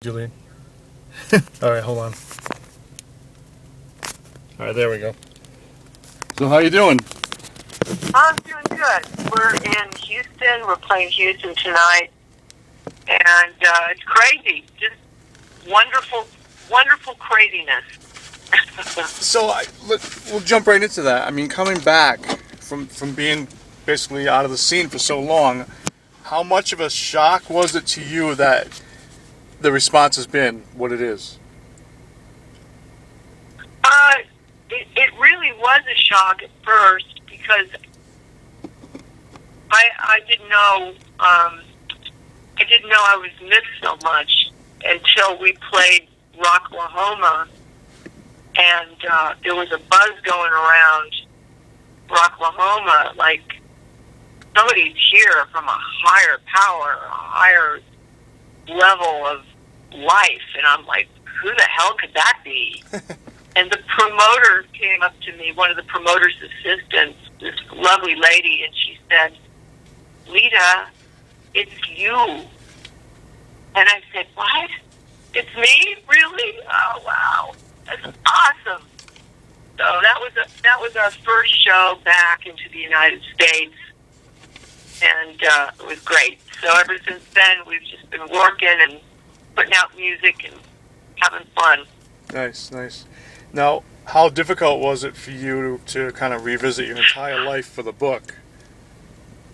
Julian. All right, hold on. All right, there we go. So how you doing? I'm doing good. We're in Houston. We're playing Houston tonight, and uh, it's crazy. Just wonderful, wonderful craziness. So I, let, we'll jump right into that. I mean, coming back from from being basically out of the scene for so long, how much of a shock was it to you that the response has been what it is? Uh, it, it really was a shock at first because I I didn't know um, I didn't know I was missed so much until we played Rocklahoma, and uh, there was a buzz going around Rocklahoma like somebody's here from a higher power, a higher level of life, and I'm like, who the hell could that be? and the promoter came up to me, one of the promoter's assistants, this lovely lady, and she said, Lita, it's you. And I said, what? It's me? Really? Oh, wow. That's awesome. So that was a, that was our first show back into the United States, and uh, it was great. So ever since then, we've just been working and putting out music and having fun. Nice, nice. Now, how difficult was it for you to, to kind of revisit your entire life for the book?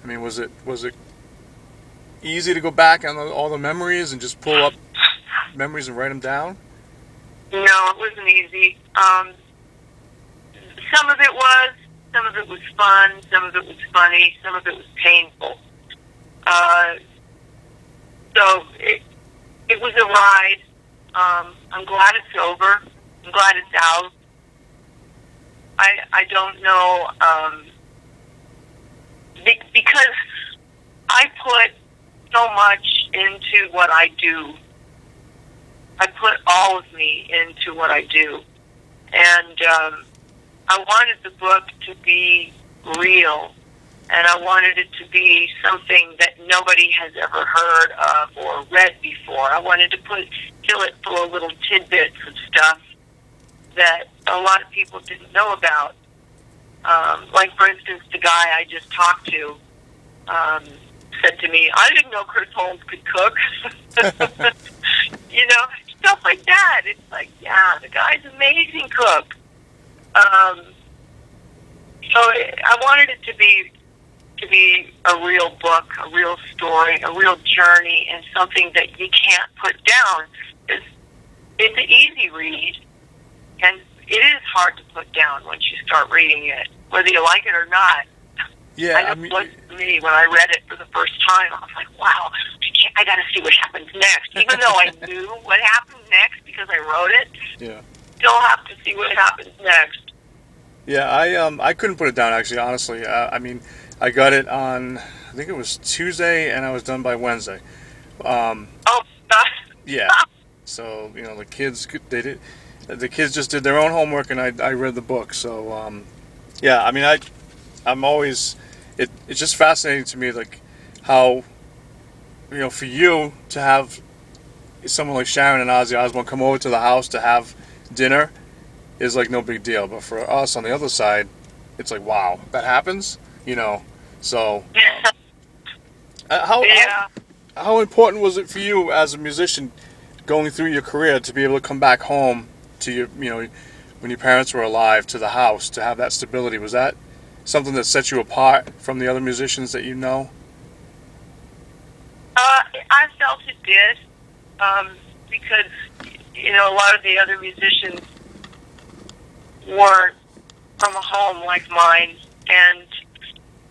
I mean, was it was it easy to go back on the, all the memories and just pull up memories and write them down? No, it wasn't easy. Um, some of it was, some of it was fun, some of it was funny, some of it was painful. Uh, so it it was a ride. Um, I'm glad it's over. I'm glad it's out. I I don't know um, be, because I put so much into what I do. I put all of me into what I do, and um, I wanted the book to be real, and I wanted it to be something that nobody has ever heard of or read before. I wanted to put fill it full of little tidbits of stuff that a lot of people didn't know about. Um, like, for instance, the guy I just talked to um, said to me, I didn't know Chris Holmes could cook. you know, stuff like that. It's like, yeah, the guy's amazing cook. Um, so I wanted it to be to be a real book, a real story, a real journey, and something that you can't put down. It's, it's an easy read, and it is hard to put down once you start reading it, whether you like it or not. Yeah, I I mean, it was me when I read it for the first time. I was like, wow, I, I got to see what happens next. Even though I knew what happened next because I wrote it, yeah. still have to see what happens next. Yeah, I um I couldn't put it down actually. Honestly, uh, I mean, I got it on I think it was Tuesday, and I was done by Wednesday. Um, Oh, yeah. So you know the kids they did the kids just did their own homework, and I, I read the book. So um, yeah, I mean I I'm always it it's just fascinating to me like how you know for you to have someone like Sharon and Ozzy Osbourne come over to the house to have dinner is like no big deal. But for us on the other side, it's like wow, that happens, you know. So uh, how, yeah. how how important was it for you as a musician going through your career to be able to come back home to your you know when your parents were alive to the house to have that stability? Was that something that set you apart from the other musicians that you know? Uh, I felt it did um, because you know a lot of the other musicians weren't from a home like mine, and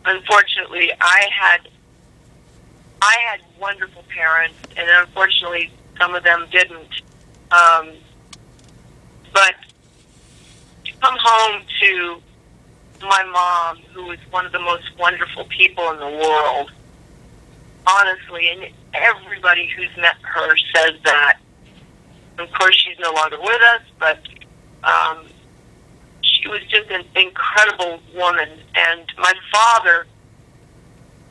unfortunately, I had I had wonderful parents, and unfortunately, some of them didn't. Um, but to come home to my mom, who was one of the most wonderful people in the world, honestly, and everybody who's met her says that. Of course, she's no longer with us, but um, she was just an incredible woman. And my father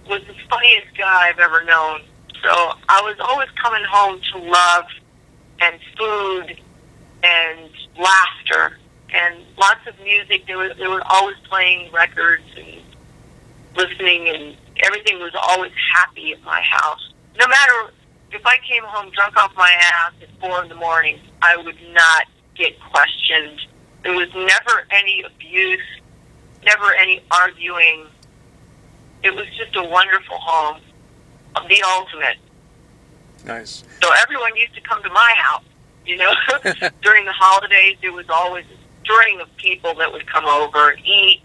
was the funniest guy I've ever known. So I was always coming home to love and food and laughter and lots of music. They were they were always playing records and listening, and everything was always happy at my house. No matter if I came home drunk off my ass at four in the morning, I would not get questioned. There was never any abuse, never any arguing. It was just a wonderful home, the ultimate. Nice. So everyone used to come to my house. You know, during the holidays, there was always a string of people that would come over and eat,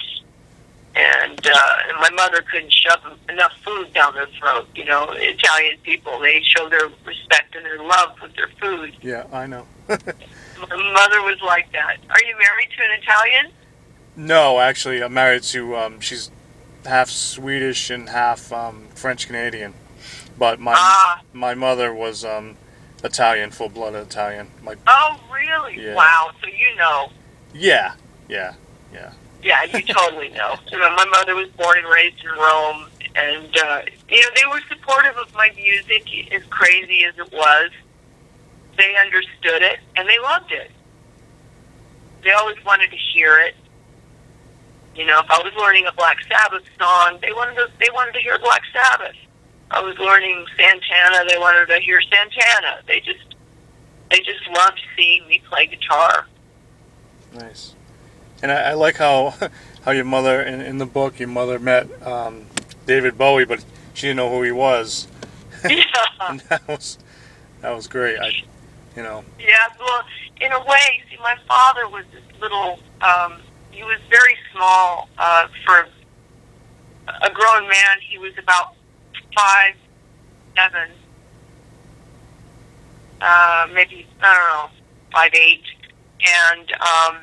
and, uh, and my mother couldn't shove enough food down their throat. You know, Italian people they show their respect and their love with their food. Yeah, I know. My mother was like that. Are you married to an Italian? no, actually, I'm married to. Um, she's half Swedish and half um, French Canadian, but my Ah, my mother was um, Italian, full blooded Italian. My oh, really? Yeah. Wow. So you know. yeah, yeah, yeah. Yeah, you totally know. You know, my mother was born and raised in Rome, and uh, you know they were supportive of my music, as crazy as it was. They understood it and they loved it. They always wanted to hear it. You know, if I was learning a Black Sabbath song, they wanted to they wanted to hear Black Sabbath. I was learning Santana, they wanted to hear Santana. They just they just loved seeing me play guitar. Nice. And I, I like how how your mother in, in the book your mother met um, David Bowie, but she didn't know who he was, yeah. that was that was great. I, you know, Yeah, well, in a way, see, my father was this little. Um, he was very small uh, for a grown man. He was about five, seven, uh, maybe I don't know, five eight, and um,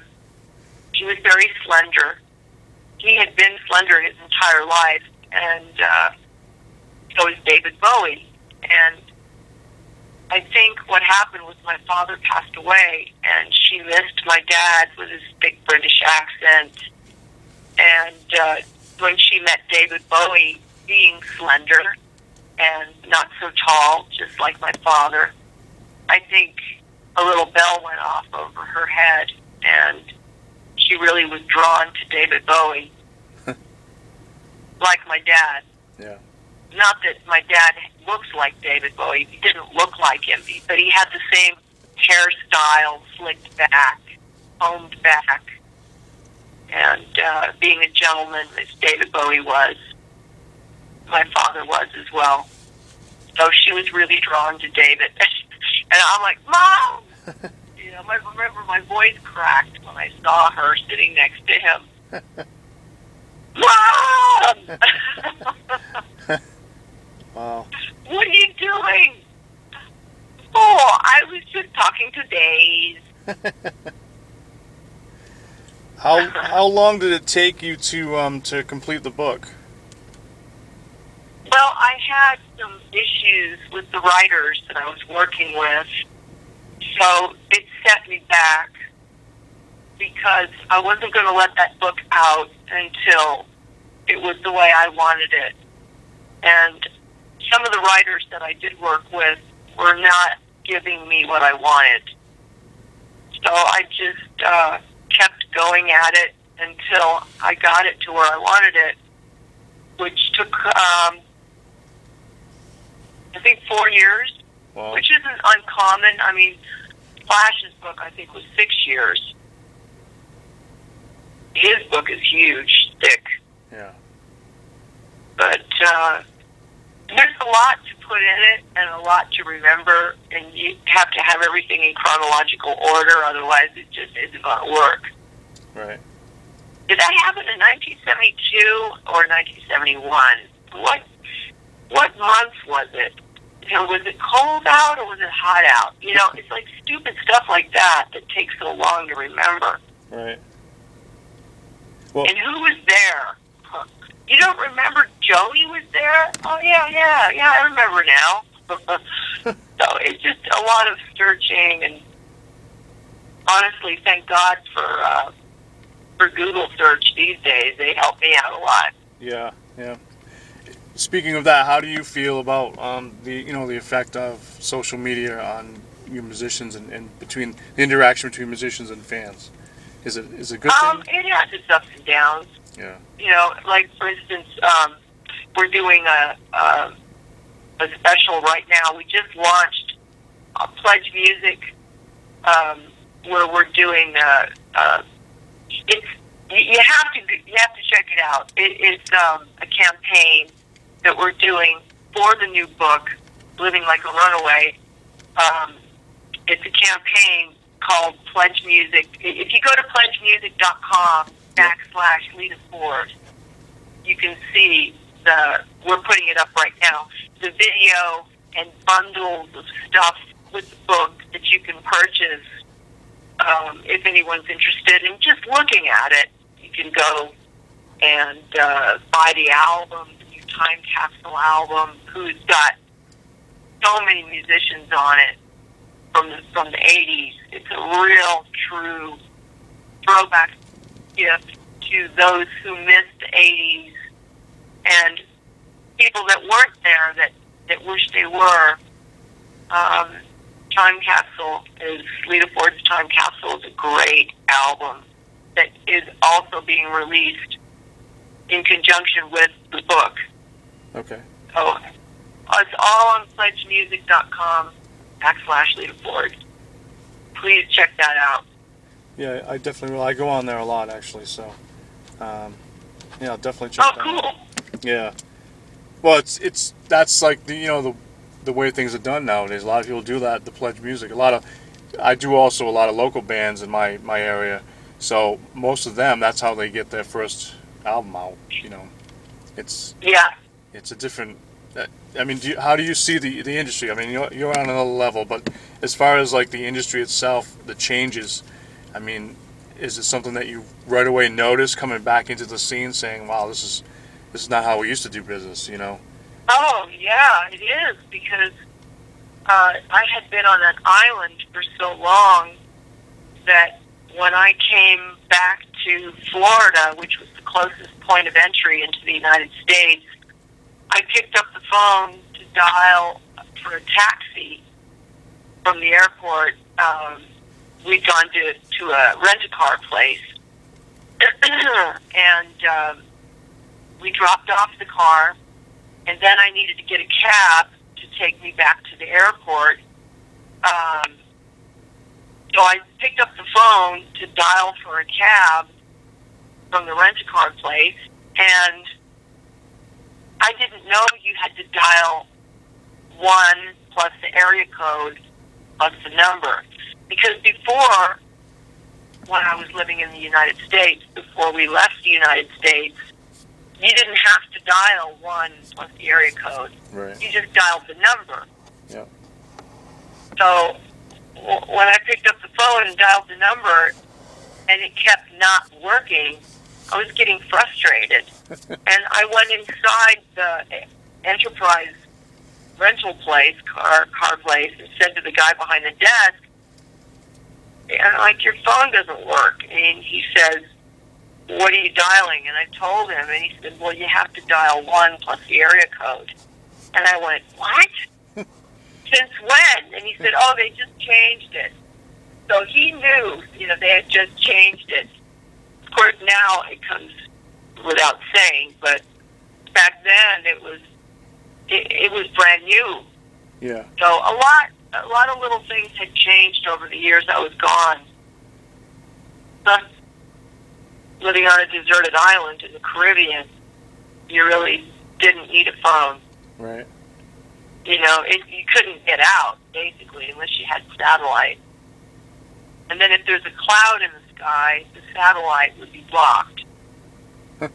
he was very slender. He had been slender his entire life, and uh, so was David Bowie, and I think what happened was my father passed away, and she missed my dad with his big British accent. And uh, when she met David Bowie, being slender and not so tall, just like my father, I think a little bell went off over her head, and she really was drawn to David Bowie, like my dad. Yeah, not that my dad looks like David Bowie. He didn't look like him, but he had the same hairstyle, slicked back, combed back, and uh, being a gentleman as David Bowie was, my father was as well. So she was really drawn to David, and I'm like, Mom. You know, I remember my voice cracked when I saw her sitting next to him. Mom! Wow. What are you doing? Oh, I was just talking to Days. How how long did it take you to um to complete the book? Well, I had some issues with the writers that I was working with, so it set me back because I wasn't going to let that book out until it was the way I wanted it. And some of the writers that I did work with were not giving me what I wanted. So I just uh, kept going at it until I got it to where I wanted it, which took, um, I think, four years, Well, which isn't uncommon. I mean, Flash's book, I think, was six years. His book is huge, thick, yeah, but uh, there's a lot to put in it and a lot to remember, and you have to have everything in chronological order, otherwise it just isn't going to work. right. Did that happen in 1972 or 1971? What what month was it? You know, was it cold out or was it hot out? You know, it's like stupid stuff like that that takes so long to remember. Right. Well, And who was there? You don't remember Joey was there? Oh yeah, yeah, yeah. I remember now. so it's just a lot of searching, and honestly, thank God for uh, for Google search these days. They help me out a lot. yeah, yeah. Speaking of that, how do you feel about um the you know the effect of social media on your musicians and, and between the interaction between musicians and fans? Is it is it a good Um, thing? it has its ups and downs. Yeah. You know, like for instance, um, we're doing a, a a special right now. We just launched Pledge Music, um, where we're doing. Uh, uh, it's you, you have to you have to check it out. It, it's um, a campaign that we're doing for the new book, Living Like a Runaway. Um, it's a campaign called Pledge Music. If you go to pledgemusic.com backslash Lita Ford, you can see the, we're putting it up right now, the video and bundles of stuff with the book that you can purchase um, if anyone's interested in just looking at it. You can go and uh, buy the album, the new Time Capsule album, who's got so many musicians on it from the from the eighties. It's a real true throwback gift to those who missed the eighties and people that weren't there that, that wish they were. Um, Time Capsule is Lita Ford's Time Capsule is a great album that is also being released in conjunction with the book. Okay. So it's all on pledgemusic.com backslash Lita Ford. Please check that out. Yeah, I definitely will. I go on there a lot actually, so um, yeah, I'll definitely check Oh, that cool. out. Yeah. Well, it's it's that's like the you know the the way things are done nowadays. A lot of people do that. The pledge music. A lot of I do also a lot of local bands in my my area. So most of them, that's how they get their first album out. You know, it's Yeah. it's a different. uh, I mean, do you, how do you see the the industry? I mean, you're you're on another level, but as far as like the industry itself, the changes. I mean, is it something that you right away notice coming back into the scene, saying, "Wow, this is this is not how we used to do business," you know? Oh, yeah, it is because uh, I had been on an island for so long that when I came back to Florida, which was the closest point of entry into the United States, I picked up the phone to dial for a taxi from the airport. Um, we'd gone to, to a rent-a-car place, and um, we dropped off the car and then I needed to get a cab to take me back to the airport. Um, so I picked up the phone to dial for a cab from the rent a car place, and I didn't know you had to dial one plus the area code plus the number. Because before, when I was living in the United States, before we left the United States, you didn't have to dial one plus the area code. Right. You just dialed the number. Yeah. So w- when I picked up the phone and dialed the number, and it kept not working, I was getting frustrated. and I went inside the Enterprise rental place, car car place, and said to the guy behind the desk, and like your phone doesn't work. And he says, "What are you dialing?" And I told him, and he said, "Well, you have to dial one plus the area code." And I went, "What? Since when?" And he said, "Oh, they just changed it." So he knew, you know, they had just changed it. Of course, now it comes without saying, but back then it was it, it was brand new. Yeah. So a lot, a lot of little things had changed over the years I was gone. Plus, living on a deserted island in the Caribbean, you really didn't need a phone. Right. You know, it, you couldn't get out basically unless you had satellite. And then if there's a cloud in the sky, the satellite would be blocked. so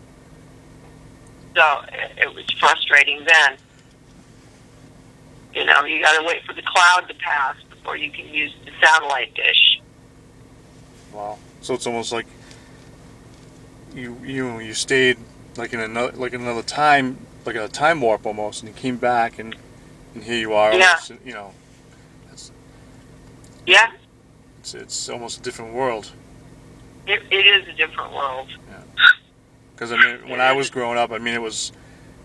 it, it was frustrating then. You know, you got to wait for the cloud to pass before you can use the satellite dish. Wow. So it's almost like you you you stayed like in another like in another time like a time warp almost, and you came back and and here you are. Yeah. almost, you know, it's, Yeah, it's it's almost a different world. it, it is a different world. Because I mean, when I was growing up, I mean, it was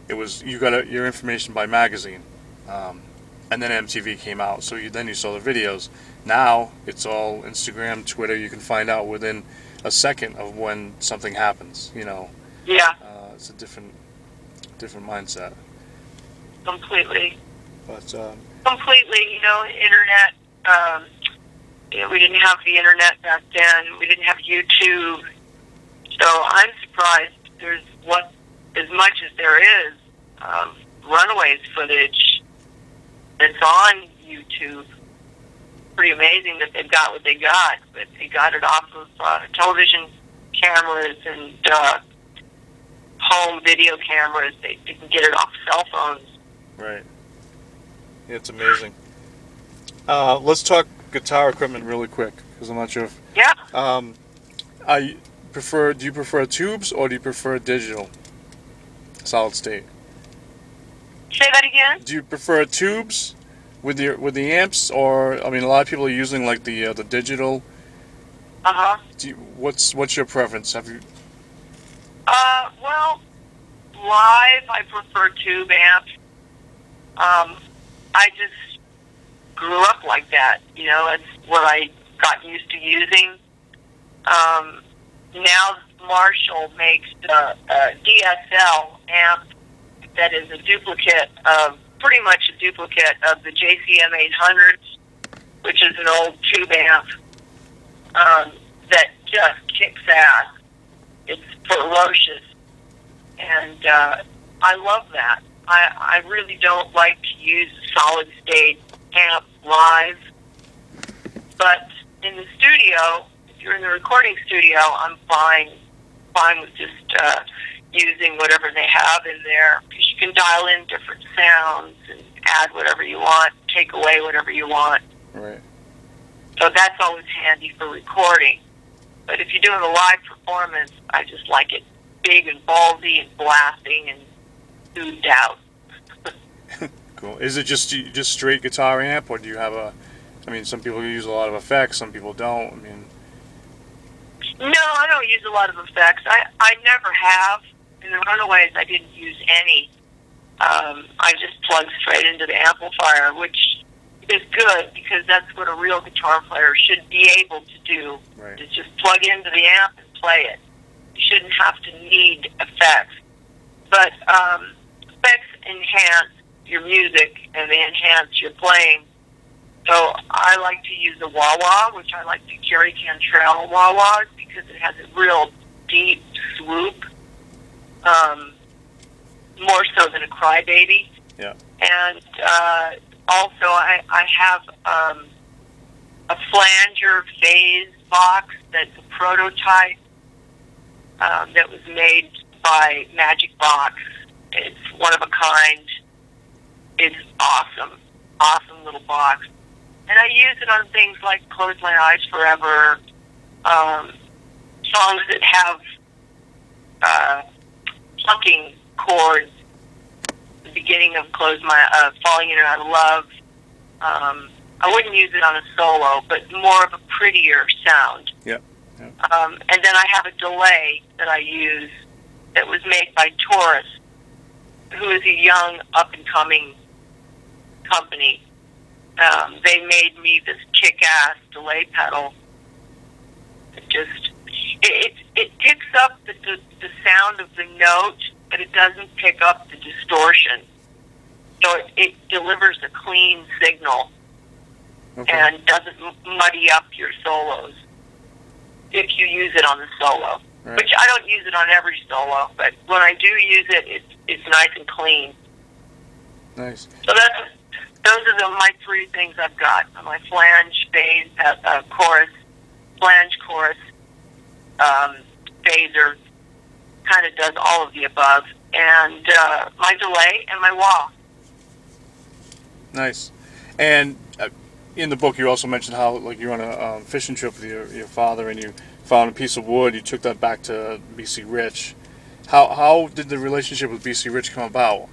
it was you got a, your information by magazine. Um, and then MTV came out. So you, then you saw the videos. Now it's all Instagram, Twitter. You can find out within a second of when something happens. You know, Yeah, uh, it's a different different mindset. completely. But um, completely, you know, internet. Um, you know, we didn't have the internet back then. We didn't have YouTube. So I'm surprised there's what as much as there is um, Runaways footage that's on YouTube. Pretty amazing that they've got what they got, but they got it off of uh, television cameras and uh, home video cameras. They didn't get it off cell phones. right, yeah, it's amazing. Uh, let's talk guitar equipment really quick because I'm not sure if Yeah. um, I prefer. Do you prefer tubes or do you prefer digital, solid state? Say that again. Do you prefer tubes with your with the amps, or I mean, a lot of people are using like the uh, the digital. Uh huh. What's what's your preference? Have you? Uh, well, live, I prefer tube amps. Um, I just grew up like that. You know, that's what I got used to using. Um, now Marshall makes a, a DSL amp that is a duplicate of, pretty much a duplicate of the JCM 800s, which is an old tube amp um, that just kicks ass. It's ferocious, and uh, I love that. I, I really don't like to use solid state amp live, but in the studio, if you're in the recording studio, I'm fine, fine with just uh, using whatever they have in there because you can dial in different sounds and add whatever you want, take away whatever you want. Right. So that's always handy for recording. But if you're doing a live performance, I just like it big and ballsy and blasting and zoomed out. Cool. Is it just just straight guitar amp, or do you have a? I mean, some people use a lot of effects, some people don't. I mean, No, I don't use a lot of effects. I, I never have. In the Runaways, I didn't use any. Um, I just plugged straight into the amplifier, which is good because that's what a real guitar player should be able to do. right. is just plug into the amp and play it. You shouldn't have to need effects. But um, effects enhance your music and they enhance your playing. So I like to use a wah wah, which I like to carry Cantrell wah wahs because it has a real deep swoop, um, more so than a crybaby. Yeah. And uh, also, I, I have um, a flanger phase box that's a prototype um, that was made by Magic Box. It's one of a kind. It's awesome, awesome little box. And I use it on things like Close My Eyes Forever, um, songs that have uh, plucking chords, the beginning of Close My, uh, Falling In and Out of Love. Um, I wouldn't use it on a solo, but more of a prettier sound. Yep. Yep. Um, and then I have a delay that I use that was made by Taurus, who is a young, up and coming company. Um, they made me this kick ass delay pedal. It just it, it picks up the, the the sound of the note, but it doesn't pick up the distortion. So it, it delivers a clean signal Okay. and doesn't muddy up your solos if you use it on the solo. Right. Which I don't use it on every solo, but when I do use it, it's it's nice and clean. Nice. So that's those are the, my three things I've got: my flange, phase, uh, uh, chorus, flange, chorus, um, phaser. Kind of does all of the above, and uh, my delay and my wah. Nice. And uh, in the book, you also mentioned how like you're on a um, fishing trip with your, your father, and you found a piece of wood. You took that back to BC Rich. How how did the relationship with BC Rich come about?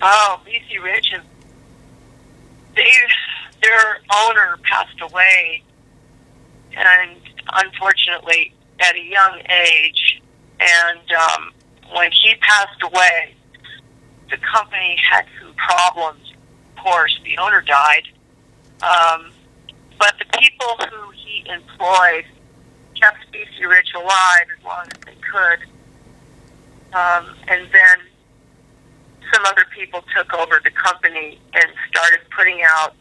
Oh, BC Rich and they their owner passed away, and unfortunately at a young age. And um, when he passed away, the company had some problems, Of course, the owner died. Um, but the people who he employed kept BC Rich alive as long as they could. Um, and then some other people took over the company and started putting out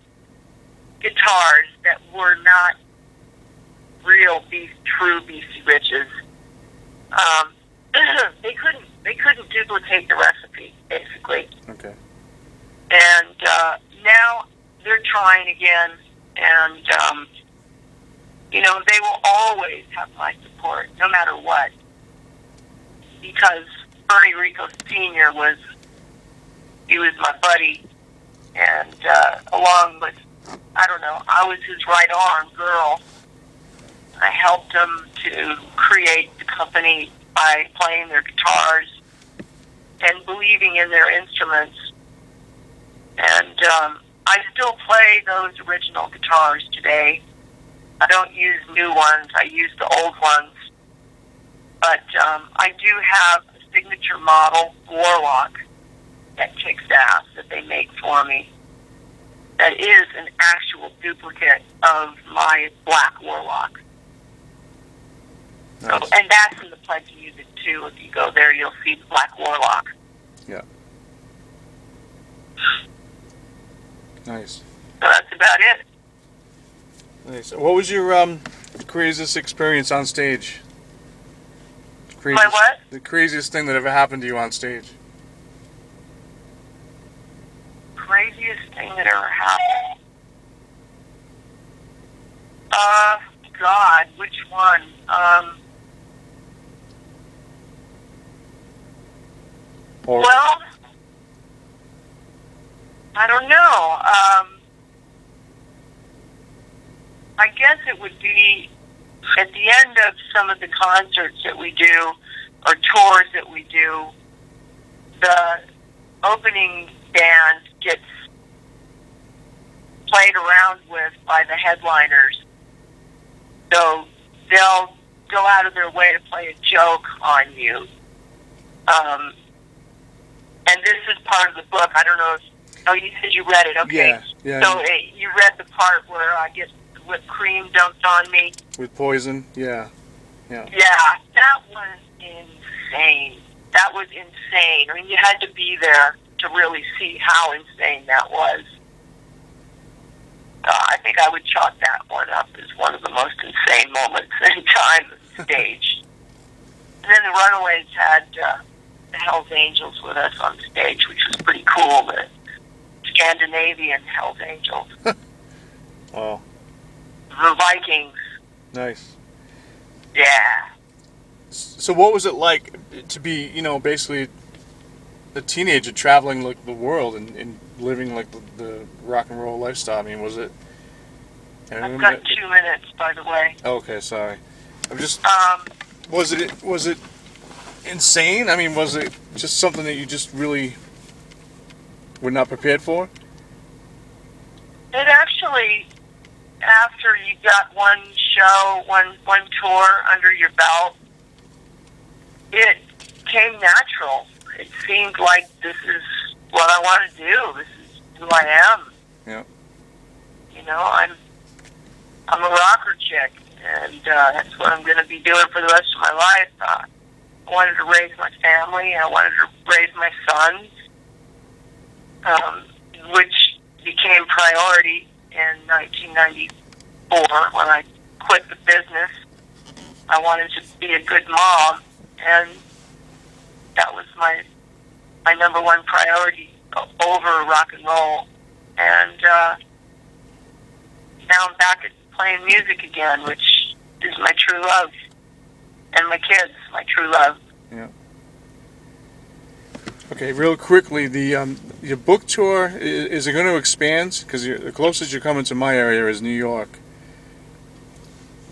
guitars that were not real beef, true BC Riches. Um, they couldn't they couldn't duplicate the recipe basically, Okay. and uh, now they're trying again, and um, you know they will always have my support no matter what, because Bernie Rico Senior was he was my buddy, and uh, along with I don't know I was his right arm girl. I helped him to create the company by playing their guitars and believing in their instruments. And um, I still play those original guitars today. I don't use new ones. I use the old ones. But um, I do have a signature model Warlock that kicks ass that they make for me. That is an actual duplicate of my Black Warlock. So, Nice. and that's in the Pledge Music too. If you go there, you'll see the Black Warlock. Yeah. Nice. So that's about it. Nice. What was your um craziest experience on stage? My what? The craziest thing that ever happened to you on stage? Craziest thing that ever happened. Uh, God, which one? Um, Or well, I don't know. Um, I guess it would be at the end of some of the concerts that we do or tours that we do. The opening band gets played around with by the headliners. So they'll go out of their way to play a joke on you. Um, and this is part of the book. I don't know if. Oh, you said you read it. Okay. yeah, yeah. So uh, you read the part where I get whipped cream dumped on me. with poison. Yeah. Yeah, Yeah. that was insane. That was insane. I mean, you had to be there to really see how insane that was. Uh, I think I would chalk that one up as one of the most insane moments in time stage. And then the Runaways had uh, Hells Angels with us on stage, which was pretty cool. The Scandinavian Hells Angels, Oh, the Vikings. nice. Yeah. So what was it like to be, you know, basically a teenager traveling like the world and, and living like the, the rock and roll lifestyle? I mean, was it? I've got two minutes, by the way. Okay, sorry. I'm just. Um, Was it was it insane? I mean, was it just something that you just really were not prepared for? It actually, after you got one show, one one tour under your belt, it came natural. It seemed like this is what I want to do. This is who I am. Yeah. You know, I'm I'm a rocker chick, and uh, that's what I'm going to be doing for the rest of my life. Uh, wanted to raise my family. I wanted to raise my sons, um, which became priority in 1994 when I quit the business. I wanted to be a good mom, and that was my my number one priority over rock and roll. And uh, now I'm back at playing music again, which is my true love, and my kids, my true love. Yeah. Okay, real quickly, the um, your book tour is it going to expand? Because the closest you're coming to my area is New York.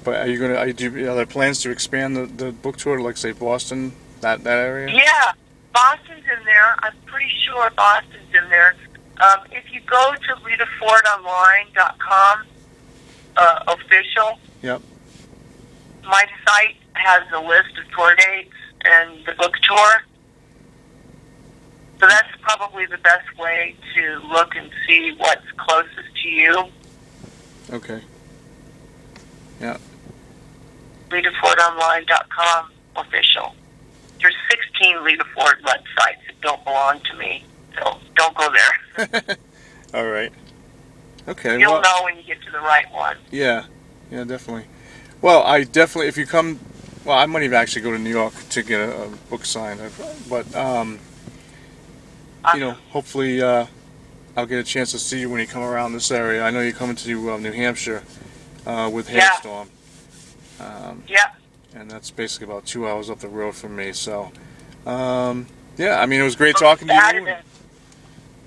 But are you going to? Are, you, are there plans to expand the, the book tour to like say Boston, that that area? Yeah, Boston's in there. I'm pretty sure Boston's in there. Um, if you go to LitaFordOnline.com, uh, official, Yep. my site has a list of tour dates and the book tour. So that's probably the best way to look and see what's closest to you. Okay. Yeah. LitaFordOnline.com official. There's 16 Lita Ford websites that don't belong to me, so don't go there. All right. Okay. You'll well, know when you get to the right one. Yeah, yeah, definitely. Well, I definitely, if you come, well, I might even actually go to New York to get a, a book signed, but um, you know, hopefully, uh, I'll get a chance to see you when you come around this area. I know you're coming to uh, New Hampshire uh, with Yeah. Um, Yeah. and that's basically about two hours up the road from me. So, um, yeah, I mean, it was great talking to you. and,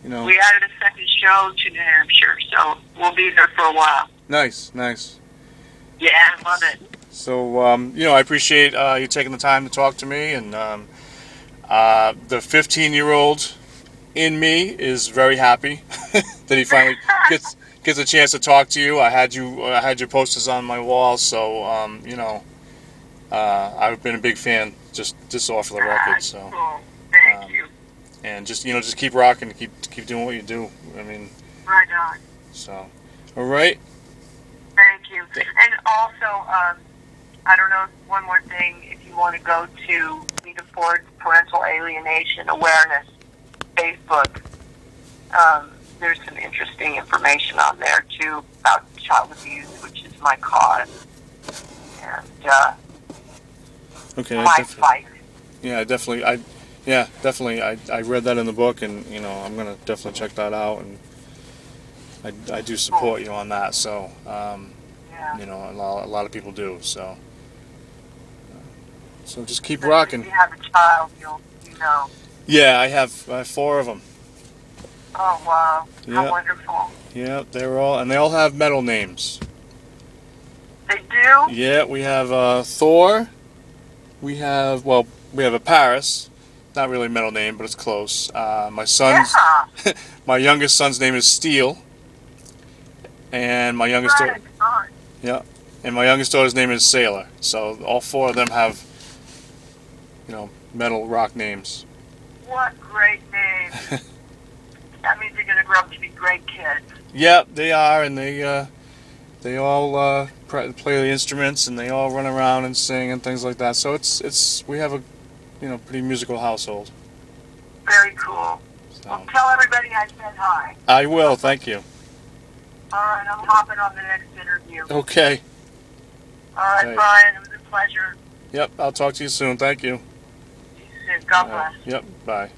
You know, we added a second show to New Hampshire, so we'll be there for a while. nice, nice. Yeah, I love it. So, um, you know, I appreciate uh, you taking the time to talk to me. And um, uh, the 15 year old in me is very happy that he finally gets gets a chance to talk to you. I had you I had your posters on my wall, so um, you know, uh, I've been a big fan. Just just off the record. So, Cool. Thank Um, you. and just you know, just keep rocking, keep keep doing what you do. I mean, Right on. so all right. Thank you. And also, um, I don't know, one more thing, if you want to go to Lita Ford's Parental Alienation Awareness Facebook, um, there's some interesting information on there, too, about child abuse, which is my cause. And uh, Okay. I my definitely- fight. Yeah, definitely. I, yeah, definitely. I, I read that in the book, and you know, I'm gonna definitely check that out, and I, I do support you on that. So, um, Yeah. you know, a lot, a lot of people do. So, so just keep rocking. If you have a child, you'll, you know. Yeah, I have, I have four of them. Oh, wow. How Yeah. wonderful. Yeah, they're all, and they all have metal names. They do? Yeah, we have uh, Thor. We have, well, we have a Paris. Not really a metal name, but it's close. Uh, my son's, Yeah. my youngest son's name is Steel. And my youngest daughter, on. and my youngest daughter's name is Sailor. So all four of them have, you know, metal rock names. What great names. that means they're going to grow up to be great kids. Yep, they are, and they uh, they all uh, pr- play the instruments, and they all run around and sing and things like that. So it's it's we have a, you know, pretty musical household. Very cool. So Well, tell everybody I said hi. I will. Thank you. All right, I'm hopping on the next interview. Okay. All right, Okay. Brian, it was a pleasure. Yep. I'll talk to you soon. Thank you. You. God bless. yep. Bye.